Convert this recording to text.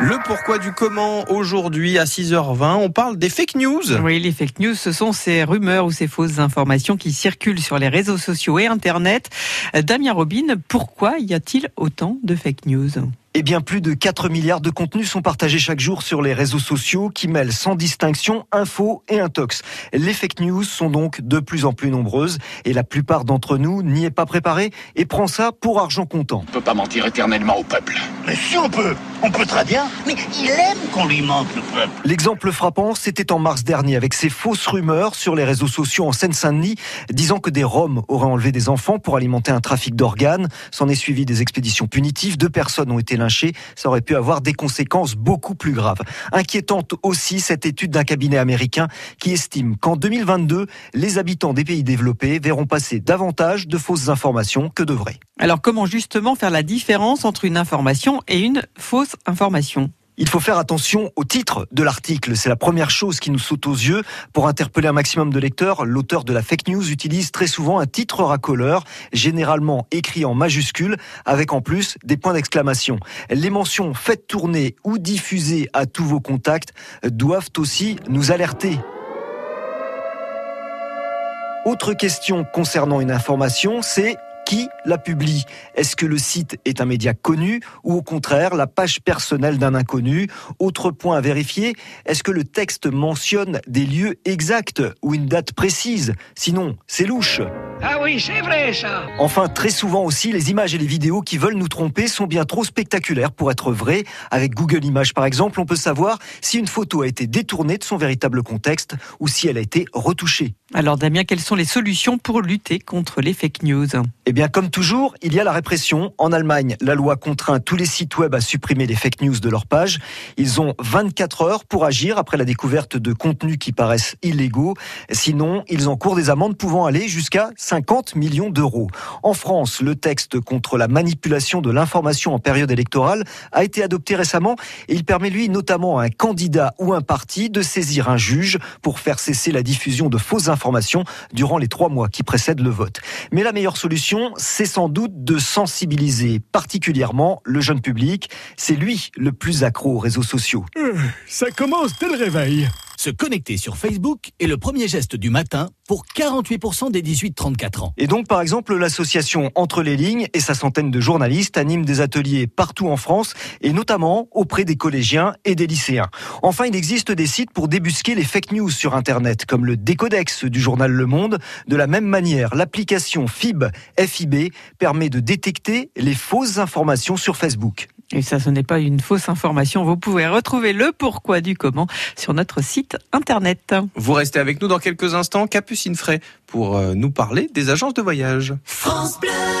Le pourquoi du comment aujourd'hui à 6h20, on parle des fake news. Oui, les fake news, ce sont ces rumeurs ou ces fausses informations qui circulent sur les réseaux sociaux et Internet. Damien Robin, pourquoi y a-t-il autant de fake news? Eh bien, plus de 4 milliards de contenus sont partagés chaque jour sur les réseaux sociaux qui mêlent sans distinction info et intox. Les fake news sont donc de plus en plus nombreuses et la plupart d'entre nous n'y est pas préparé et prend ça pour argent comptant. On peut pas mentir éternellement au peuple. Mais si on peut, on peut très bien. Mais il aime qu'on lui mente le peuple. L'exemple frappant, c'était en mars dernier avec ces fausses rumeurs sur les réseaux sociaux en Seine-Saint-Denis disant que des Roms auraient enlevé des enfants pour alimenter un trafic d'organes. S'en est suivi des expéditions punitives. Deux personnes ont été ça aurait pu avoir des conséquences beaucoup plus graves. Inquiétante aussi cette étude d'un cabinet américain qui estime qu'en 2022, les habitants des pays développés verront passer davantage de fausses informations que de vraies. Alors comment justement faire la différence entre une information et une fausse information? Il faut faire attention au titre de l'article. C'est la première chose qui nous saute aux yeux. Pour interpeller un maximum de lecteurs, l'auteur de la fake news utilise très souvent un titre racoleur, généralement écrit en majuscule, avec en plus des points d'exclamation. Les mentions faites tourner ou diffuser à tous vos contacts doivent aussi nous alerter. Autre question concernant une information, c'est qui la publie? Est-ce que le site est un média connu ou au contraire la page personnelle d'un inconnu? Autre point à vérifier, est-ce que le texte mentionne des lieux exacts ou une date précise? Sinon, c'est louche. Ah oui, c'est vrai ça. Enfin, très souvent aussi, les images et les vidéos qui veulent nous tromper sont bien trop spectaculaires pour être vraies. Avec Google Images, par exemple, on peut savoir si une photo a été détournée de son véritable contexte ou si elle a été retouchée. Alors Damien, quelles sont les solutions pour lutter contre les fake news? Eh bien, comme toujours, il y a la répression. En Allemagne, la loi contraint tous les sites web à supprimer les fake news de leur page. Ils ont 24 heures pour agir après la découverte de contenus qui paraissent illégaux. Sinon, ils encourent des amendes pouvant aller jusqu'à 50 millions d'euros. En France, le texte contre la manipulation de l'information en période électorale a été adopté récemment et il permet lui notamment à un candidat ou un parti de saisir un juge pour faire cesser la diffusion de fausses informations durant les trois mois qui précèdent le vote. Mais la meilleure solution, c'est sans doute de sensibiliser particulièrement le jeune public. C'est lui le plus accro aux réseaux sociaux. Euh, ça commence dès le réveil. Se connecter sur Facebook est le premier geste du matin pour 48% des 18-34 ans. Et donc, par exemple, l'association Entre les lignes et sa centaine de journalistes animent des ateliers partout en France et notamment auprès des collégiens et des lycéens. Enfin, il existe des sites pour débusquer les fake news sur Internet, comme le Décodex du journal Le Monde. De la même manière, l'application FIB, FIB permet de détecter les fausses informations sur Facebook. Et ça, ce n'est pas une fausse information. Vous pouvez retrouver le pourquoi du comment sur notre site internet. Vous restez avec nous dans quelques instants. Capucine Fray pour euh, nous parler des agences de voyage. France Bleu